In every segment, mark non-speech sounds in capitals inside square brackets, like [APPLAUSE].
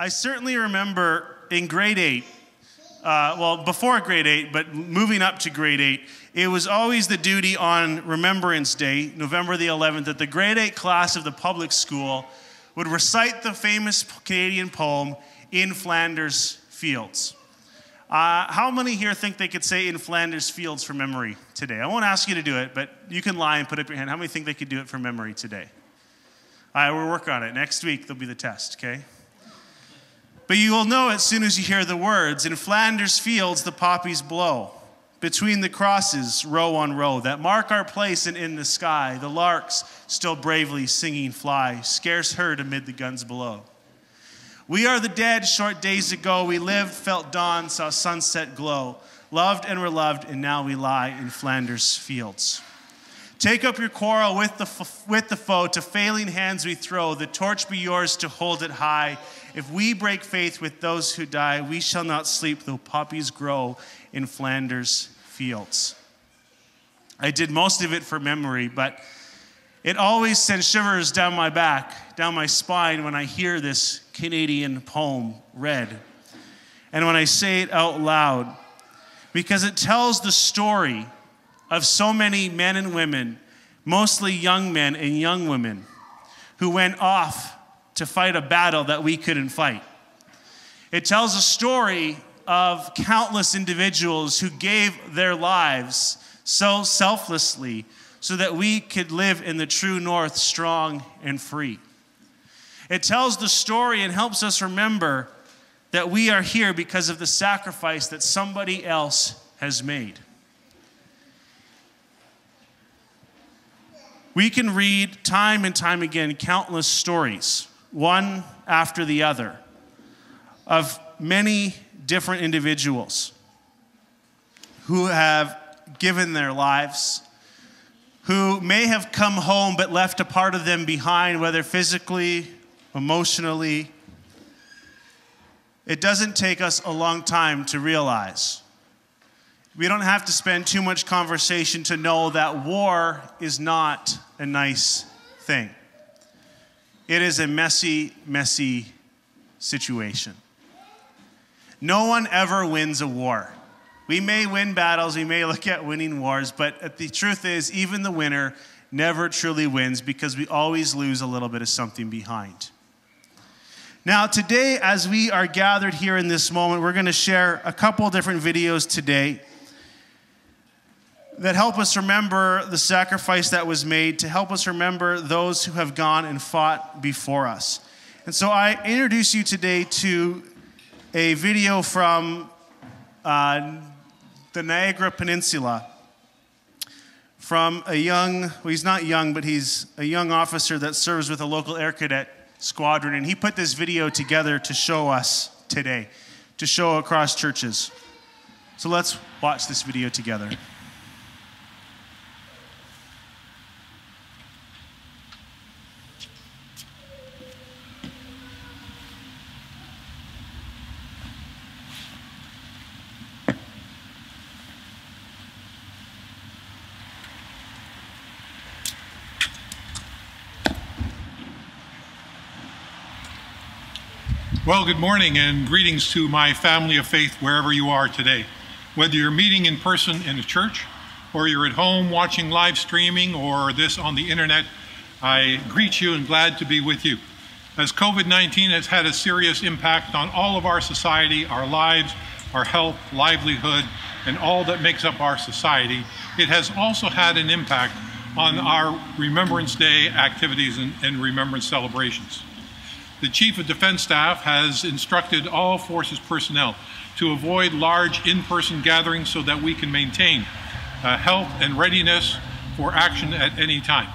I certainly remember in grade eight, uh, well, before grade eight, but moving up to grade eight, it was always the duty on Remembrance Day, November the 11th, that the grade eight class of the public school would recite the famous Canadian poem, In Flanders Fields. Uh, how many here think they could say In Flanders Fields from memory today? I won't ask you to do it, but you can lie and put up your hand. How many think they could do it from memory today? Right, we'll work on it. Next week, there'll be the test, okay? But you will know as soon as you hear the words In Flanders fields, the poppies blow. Between the crosses, row on row, that mark our place and in the sky, the larks still bravely singing fly, scarce heard amid the guns below. We are the dead, short days ago. We lived, felt dawn, saw sunset glow, loved and were loved, and now we lie in Flanders fields. Take up your quarrel with the, with the foe, to failing hands we throw. The torch be yours to hold it high. If we break faith with those who die, we shall not sleep, though poppies grow in Flanders fields. I did most of it for memory, but it always sends shivers down my back, down my spine when I hear this Canadian poem read. And when I say it out loud, because it tells the story of so many men and women, mostly young men and young women, who went off to fight a battle that we couldn't fight. It tells a story of countless individuals who gave their lives so selflessly so that we could live in the true north strong and free. It tells the story and helps us remember that we are here because of the sacrifice that somebody else has made. We can read time and time again countless stories, one after the other, of many different individuals who have given their lives, who may have come home but left a part of them behind, whether physically, emotionally. It doesn't take us a long time to realize we don't have to spend too much conversation to know that war is not a nice thing. It is a messy, messy situation. No one ever wins a war. We may win battles, we may look at winning wars, but the truth is, even the winner never truly wins because we always lose a little bit of something behind. Now, today, as we are gathered here in this moment, we're going to share a couple different videos today that help us remember the sacrifice that was made, to help us remember those who have gone and fought before us. And so I introduce you today to a video from uh, the Niagara Peninsula from a young, well, he's not young, but he's a young officer that serves with a local air cadet squadron. And he put this video together to show us today, to show across churches. So let's watch this video together. Well, good morning and greetings to my family of faith wherever you are today. Whether you're meeting in person in a church or you're at home watching live streaming or this on the internet, I greet you and glad to be with you. As COVID 19 has had a serious impact on all of our society, our lives, our health, livelihood, and all that makes up our society, it has also had an impact on our Remembrance Day activities and, and remembrance celebrations. The Chief of Defense Staff has instructed all forces personnel to avoid large in person gatherings so that we can maintain uh, health and readiness for action at any time.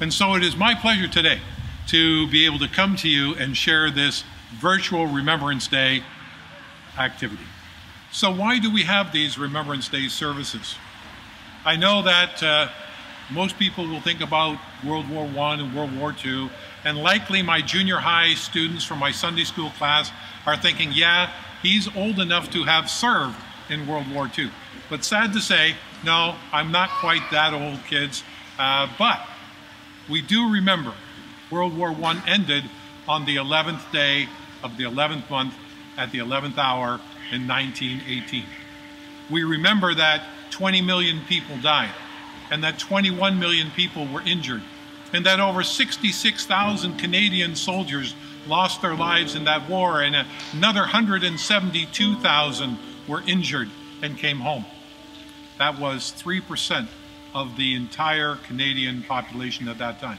And so it is my pleasure today to be able to come to you and share this virtual Remembrance Day activity. So, why do we have these Remembrance Day services? I know that uh, most people will think about World War I and World War II and likely my junior high students from my Sunday school class are thinking, yeah, he's old enough to have served in World War II. But sad to say, no, I'm not quite that old, kids. Uh, but we do remember World War I ended on the 11th day of the 11th month at the 11th hour in 1918. We remember that 20 million people died and that 21 million people were injured and that over 66,000 Canadian soldiers lost their lives in that war and another 172,000 were injured and came home. That was 3% of the entire Canadian population at that time.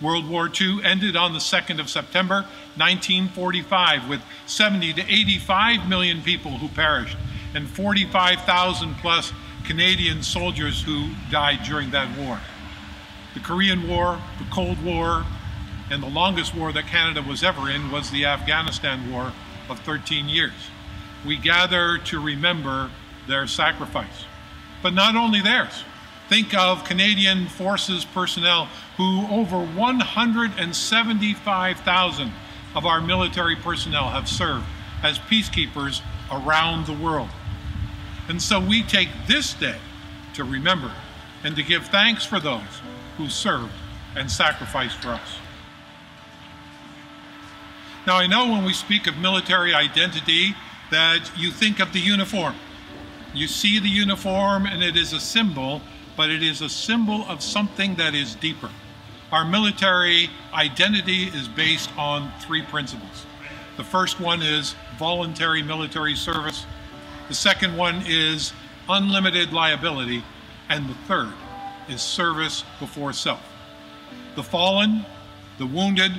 World War II ended on the 2nd of September 1945 with 70 to 85 million people who perished and 45,000 plus Canadian soldiers who died during that war. The Korean War, the Cold War, and the longest war that Canada was ever in was the Afghanistan War of 13 years. We gather to remember their sacrifice. But not only theirs. Think of Canadian Forces personnel who over 175,000 of our military personnel have served as peacekeepers around the world. And so we take this day to remember and to give thanks for those who served and sacrificed for us. Now, I know when we speak of military identity that you think of the uniform. You see the uniform, and it is a symbol, but it is a symbol of something that is deeper. Our military identity is based on three principles. The first one is voluntary military service, the second one is unlimited liability, and the third is service before self. The fallen, the wounded,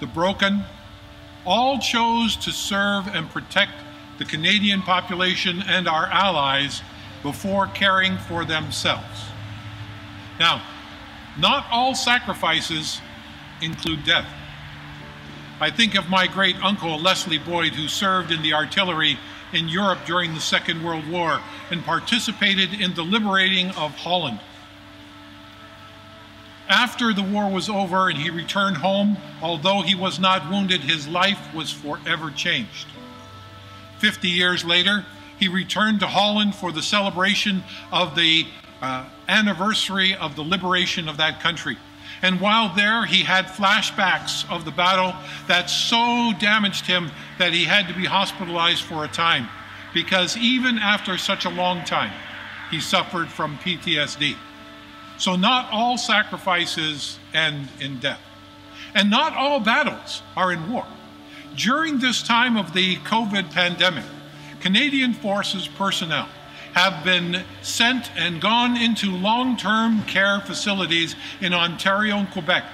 the broken, all chose to serve and protect the Canadian population and our allies before caring for themselves. Now, not all sacrifices include death. I think of my great uncle Leslie Boyd, who served in the artillery in Europe during the Second World War and participated in the liberating of Holland. After the war was over and he returned home, although he was not wounded, his life was forever changed. Fifty years later, he returned to Holland for the celebration of the uh, anniversary of the liberation of that country. And while there, he had flashbacks of the battle that so damaged him that he had to be hospitalized for a time. Because even after such a long time, he suffered from PTSD. So, not all sacrifices end in death, and not all battles are in war. During this time of the COVID pandemic, Canadian Forces personnel have been sent and gone into long term care facilities in Ontario and Quebec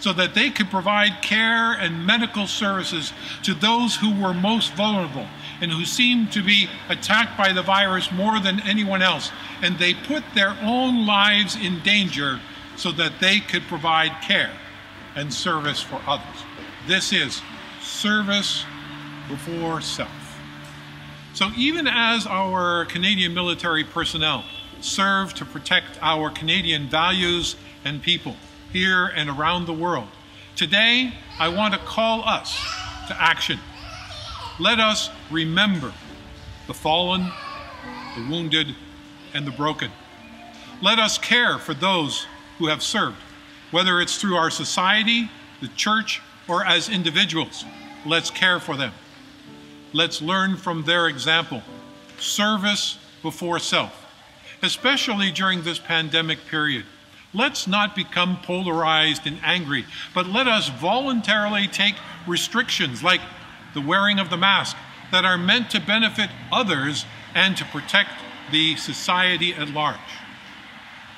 so that they could provide care and medical services to those who were most vulnerable and who seemed to be attacked by the virus more than anyone else. And they put their own lives in danger so that they could provide care and service for others. This is service before self. So, even as our Canadian military personnel serve to protect our Canadian values and people here and around the world, today I want to call us to action. Let us remember the fallen, the wounded, and the broken. Let us care for those who have served, whether it's through our society, the church, or as individuals. Let's care for them. Let's learn from their example. Service before self, especially during this pandemic period. Let's not become polarized and angry, but let us voluntarily take restrictions like the wearing of the mask that are meant to benefit others and to protect the society at large.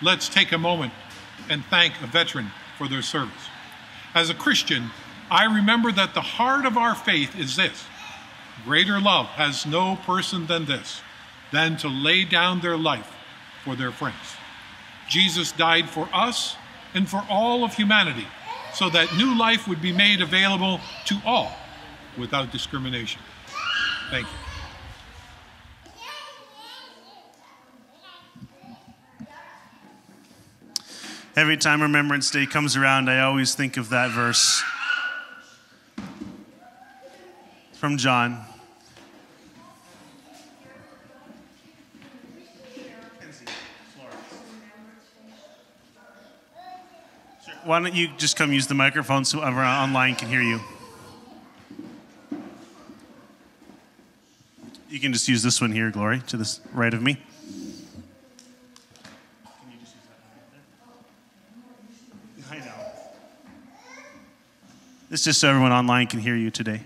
Let's take a moment and thank a veteran for their service. As a Christian, I remember that the heart of our faith is this Greater love has no person than this, than to lay down their life for their friends. Jesus died for us and for all of humanity so that new life would be made available to all without discrimination. Thank you. Every time Remembrance Day comes around, I always think of that verse from John. Why don't you just come use the microphone so everyone online can hear you? Can just use this one here, Glory, to the right of me. I know. This is just so everyone online can hear you today.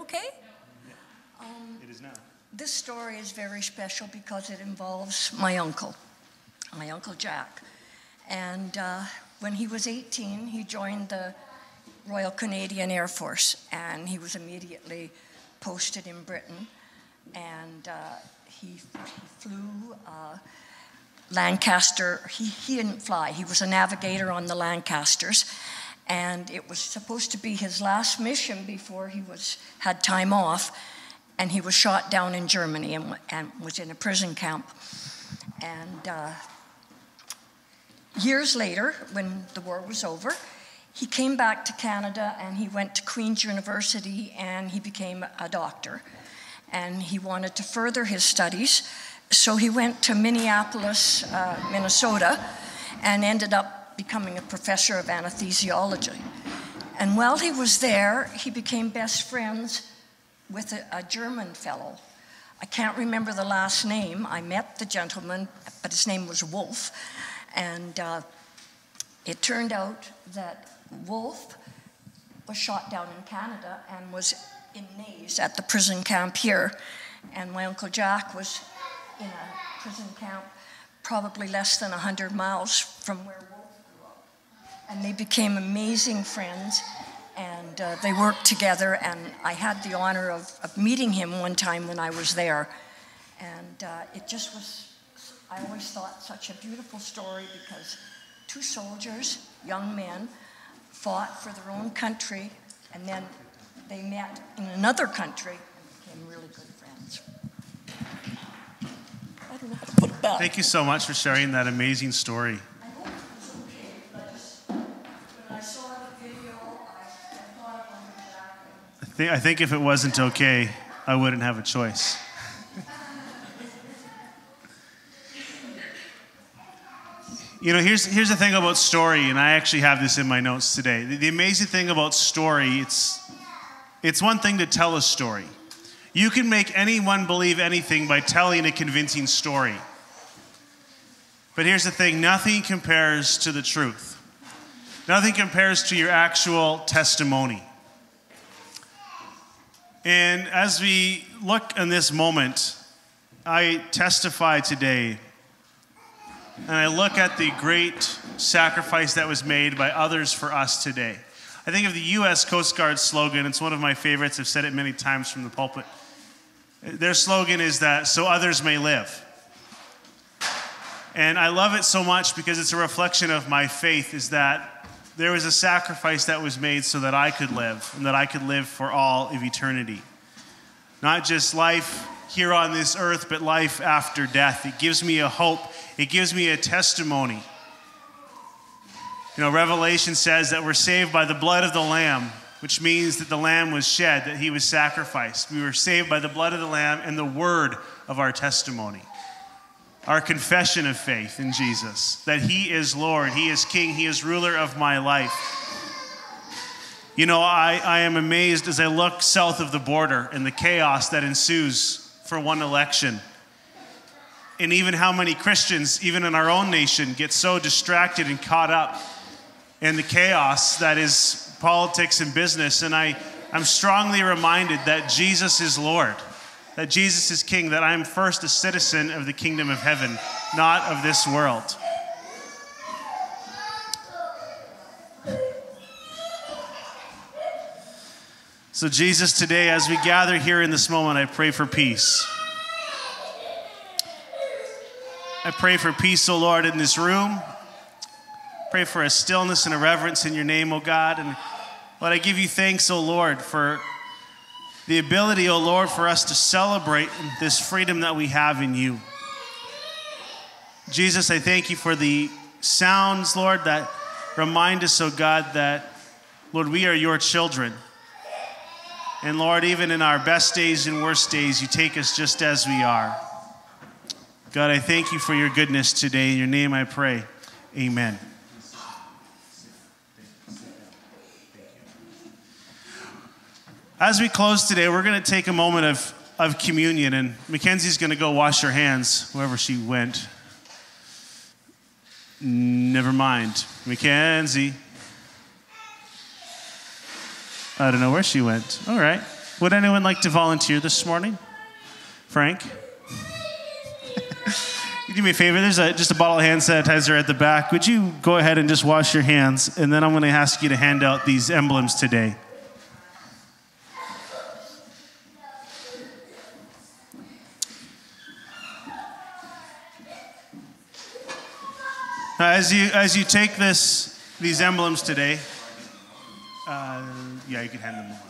Okay? Um, it is now. This story is very special because it involves my uncle, my Uncle Jack. And uh, when he was 18, he joined the Royal Canadian Air Force and he was immediately posted in Britain. And uh, he, he flew uh, Lancaster. He, he didn't fly, he was a navigator on the Lancasters. And it was supposed to be his last mission before he was, had time off. And he was shot down in Germany and, and was in a prison camp. And uh, years later, when the war was over, he came back to Canada and he went to Queen's University and he became a doctor. And he wanted to further his studies, so he went to Minneapolis, uh, Minnesota, and ended up becoming a professor of anesthesiology. And while he was there, he became best friends with a, a German fellow. I can't remember the last name. I met the gentleman, but his name was Wolf. And uh, it turned out that Wolf was shot down in Canada and was in Neys at the prison camp here. And my Uncle Jack was in a prison camp probably less than 100 miles from where Wolf grew up. And they became amazing friends and uh, they worked together. And I had the honor of, of, meeting him one time when I was there. And uh, it just was, I always thought, such a beautiful story because two soldiers, young men, fought for their own country, and then they met in another country and became really good friends. I don't know how to put it back. Thank you so much for sharing that amazing story. I hope it okay, but I just, when I saw the video, I, I thought of Uncle Jack. I think if it wasn't okay, I wouldn't have a choice. You know, here's, here's the thing about story, and I actually have this in my notes today. The, the amazing thing about story, it's, it's one thing to tell a story. You can make anyone believe anything by telling a convincing story. But here's the thing nothing compares to the truth, nothing compares to your actual testimony. And as we look in this moment, I testify today, and I look at the great sacrifice that was made by others for us today. I think of the U.S. Coast Guard slogan, it's one of my favorites. I've said it many times from the pulpit. Their slogan is that so others may live. And I love it so much because it's a reflection of my faith is that there was a sacrifice that was made so that I could live and that I could live for all of eternity. Not just life here on this earth, but life after death. It gives me a hope, it gives me a testimony. You know, Revelation says that we're saved by the blood of the Lamb which means that the Lamb was shed, that he was sacrificed. We were saved by the blood of the Lamb and the word of our testimony. Our confession of faith in Jesus, that he is Lord, he is King, he is ruler of my life. You know, I, I am amazed as I look south of the border and the chaos that ensues for one election. And even how many Christians, even in our own nation, get so distracted and caught up in the chaos that is politics and business. And I, I'm strongly reminded that Jesus is Lord, that Jesus is King, that I'm first a citizen of the kingdom of heaven, not of this world. So, Jesus, today, as we gather here in this moment, I pray for peace. I pray for peace, O Lord, in this room. Pray for a stillness and a reverence in your name, O God. And Lord, I give you thanks, O Lord, for the ability, O Lord, for us to celebrate this freedom that we have in you. Jesus, I thank you for the sounds, Lord, that remind us, O God, that, Lord, we are your children. And Lord, even in our best days and worst days, you take us just as we are. God, I thank you for your goodness today. In your name I pray. Amen. As we close today, we're going to take a moment of, of communion, and Mackenzie's going to go wash her hands wherever she went. Never mind. Mackenzie. I don't know where she went. All right. Would anyone like to volunteer this morning? Frank? [LAUGHS] you do me a favor. There's a, just a bottle of hand sanitizer at the back. Would you go ahead and just wash your hands? And then I'm going to ask you to hand out these emblems today. Now, As you, as you take this, these emblems today, uh, yeah, you can hand them over.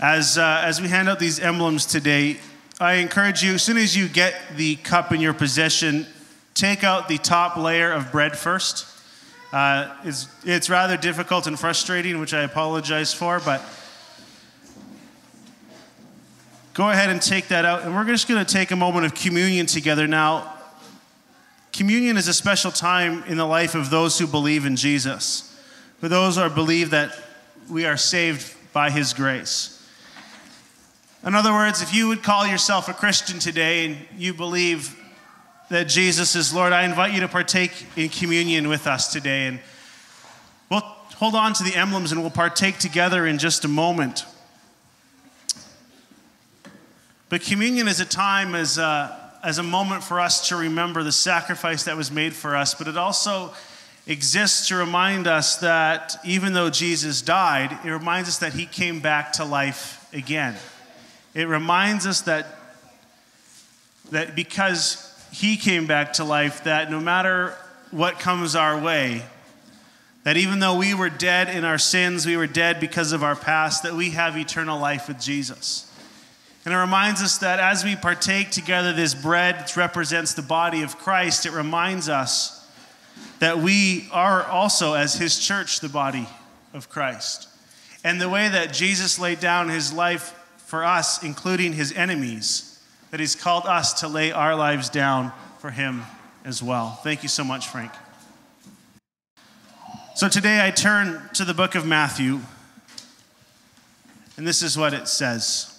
As, uh, as we hand out these emblems today, I encourage you, as soon as you get the cup in your possession, take out the top layer of bread first. Uh, it's, it's rather difficult and frustrating, which I apologize for, but go ahead and take that out. And we're just going to take a moment of communion together now. Communion is a special time in the life of those who believe in Jesus, for those who believe that we are saved by his grace. In other words, if you would call yourself a Christian today and you believe that Jesus is Lord, I invite you to partake in communion with us today. And we'll hold on to the emblems and we'll partake together in just a moment. But communion is a time as a as a moment for us to remember the sacrifice that was made for us, but it also exists to remind us that even though Jesus died, it reminds us that he came back to life again. It reminds us that, that because he came back to life, that no matter what comes our way, that even though we were dead in our sins, we were dead because of our past, that we have eternal life with Jesus. And it reminds us that as we partake together this bread, which represents the body of Christ, it reminds us that we are also, as his church, the body of Christ. And the way that Jesus laid down his life for us, including his enemies, that he's called us to lay our lives down for him as well. Thank you so much, Frank. So today I turn to the book of Matthew, and this is what it says.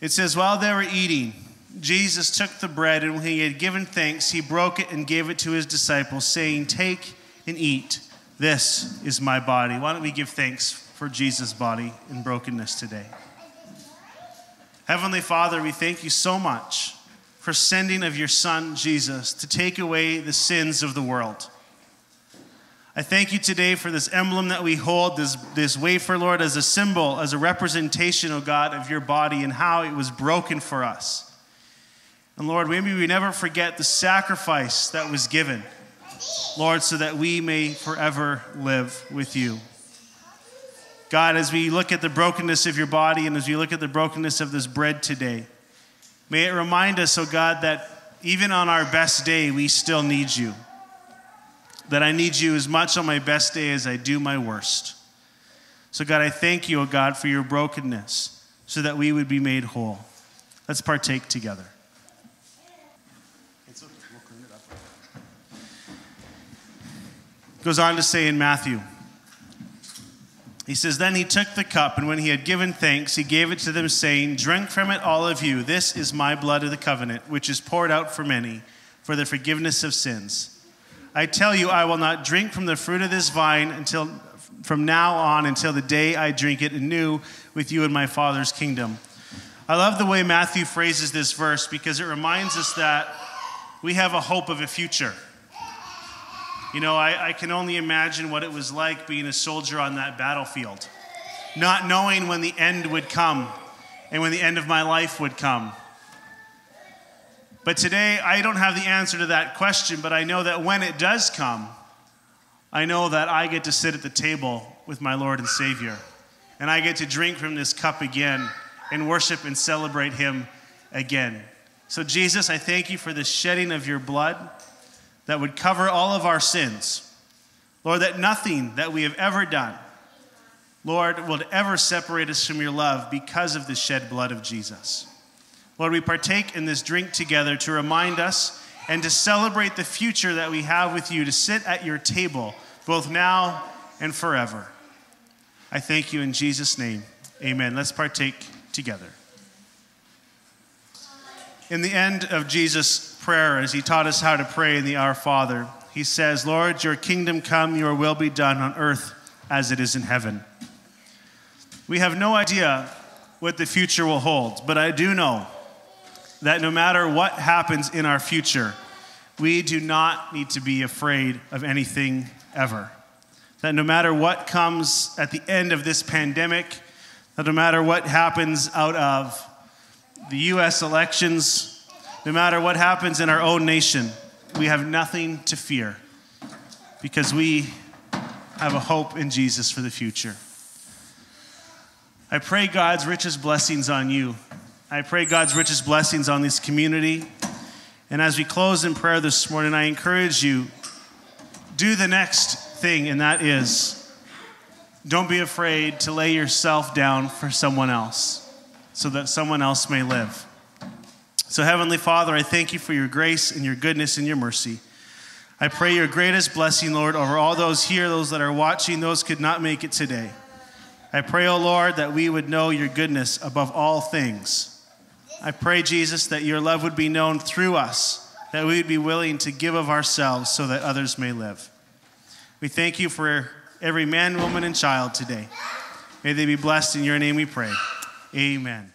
It says, While they were eating, Jesus took the bread, and when he had given thanks, he broke it and gave it to his disciples, saying, Take and eat. This is my body. Why don't we give thanks for Jesus' body in brokenness today? Heavenly Father, we thank you so much for sending of your Son, Jesus, to take away the sins of the world. I thank you today for this emblem that we hold, this, this wafer, Lord, as a symbol, as a representation, O oh God, of your body and how it was broken for us. And Lord, maybe we never forget the sacrifice that was given, Lord, so that we may forever live with you. God, as we look at the brokenness of your body and as we look at the brokenness of this bread today, may it remind us, oh God, that even on our best day, we still need you that I need you as much on my best day as I do my worst. So, God, I thank you, oh God, for your brokenness so that we would be made whole. Let's partake together. Goes on to say in Matthew, he says, Then he took the cup, and when he had given thanks, he gave it to them, saying, Drink from it, all of you. This is my blood of the covenant, which is poured out for many for the forgiveness of sins. I tell you, I will not drink from the fruit of this vine until from now on until the day I drink it anew with you in my Father's kingdom. I love the way Matthew phrases this verse because it reminds us that we have a hope of a future. You know, I, I can only imagine what it was like being a soldier on that battlefield, not knowing when the end would come and when the end of my life would come. But today, I don't have the answer to that question, but I know that when it does come, I know that I get to sit at the table with my Lord and Savior. And I get to drink from this cup again and worship and celebrate Him again. So, Jesus, I thank you for the shedding of your blood that would cover all of our sins. Lord, that nothing that we have ever done, Lord, will ever separate us from your love because of the shed blood of Jesus. Lord, we partake in this drink together to remind us and to celebrate the future that we have with you, to sit at your table, both now and forever. I thank you in Jesus' name. Amen. Let's partake together. In the end of Jesus' prayer, as he taught us how to pray in the Our Father, he says, Lord, your kingdom come, your will be done on earth as it is in heaven. We have no idea what the future will hold, but I do know that no matter what happens in our future, we do not need to be afraid of anything ever. That no matter what comes at the end of this pandemic, that no matter what happens out of the US elections, no matter what happens in our own nation, we have nothing to fear because we have a hope in Jesus for the future. I pray God's richest blessings on you. I pray God's richest blessings on this community. And as we close in prayer this morning, I encourage you do the next thing, and that is don't be afraid to lay yourself down for someone else so that someone else may live. So, Heavenly Father, I thank you for your grace and your goodness and your mercy. I pray your greatest blessing, Lord, over all those here, those that are watching, those could not make it today. I pray, O oh Lord, that we would know your goodness above all things. I pray, Jesus, that your love would be known through us, that we would be willing to give of ourselves so that others may live. We thank you for every man, woman, and child today. May they be blessed in your name, we pray. Amen.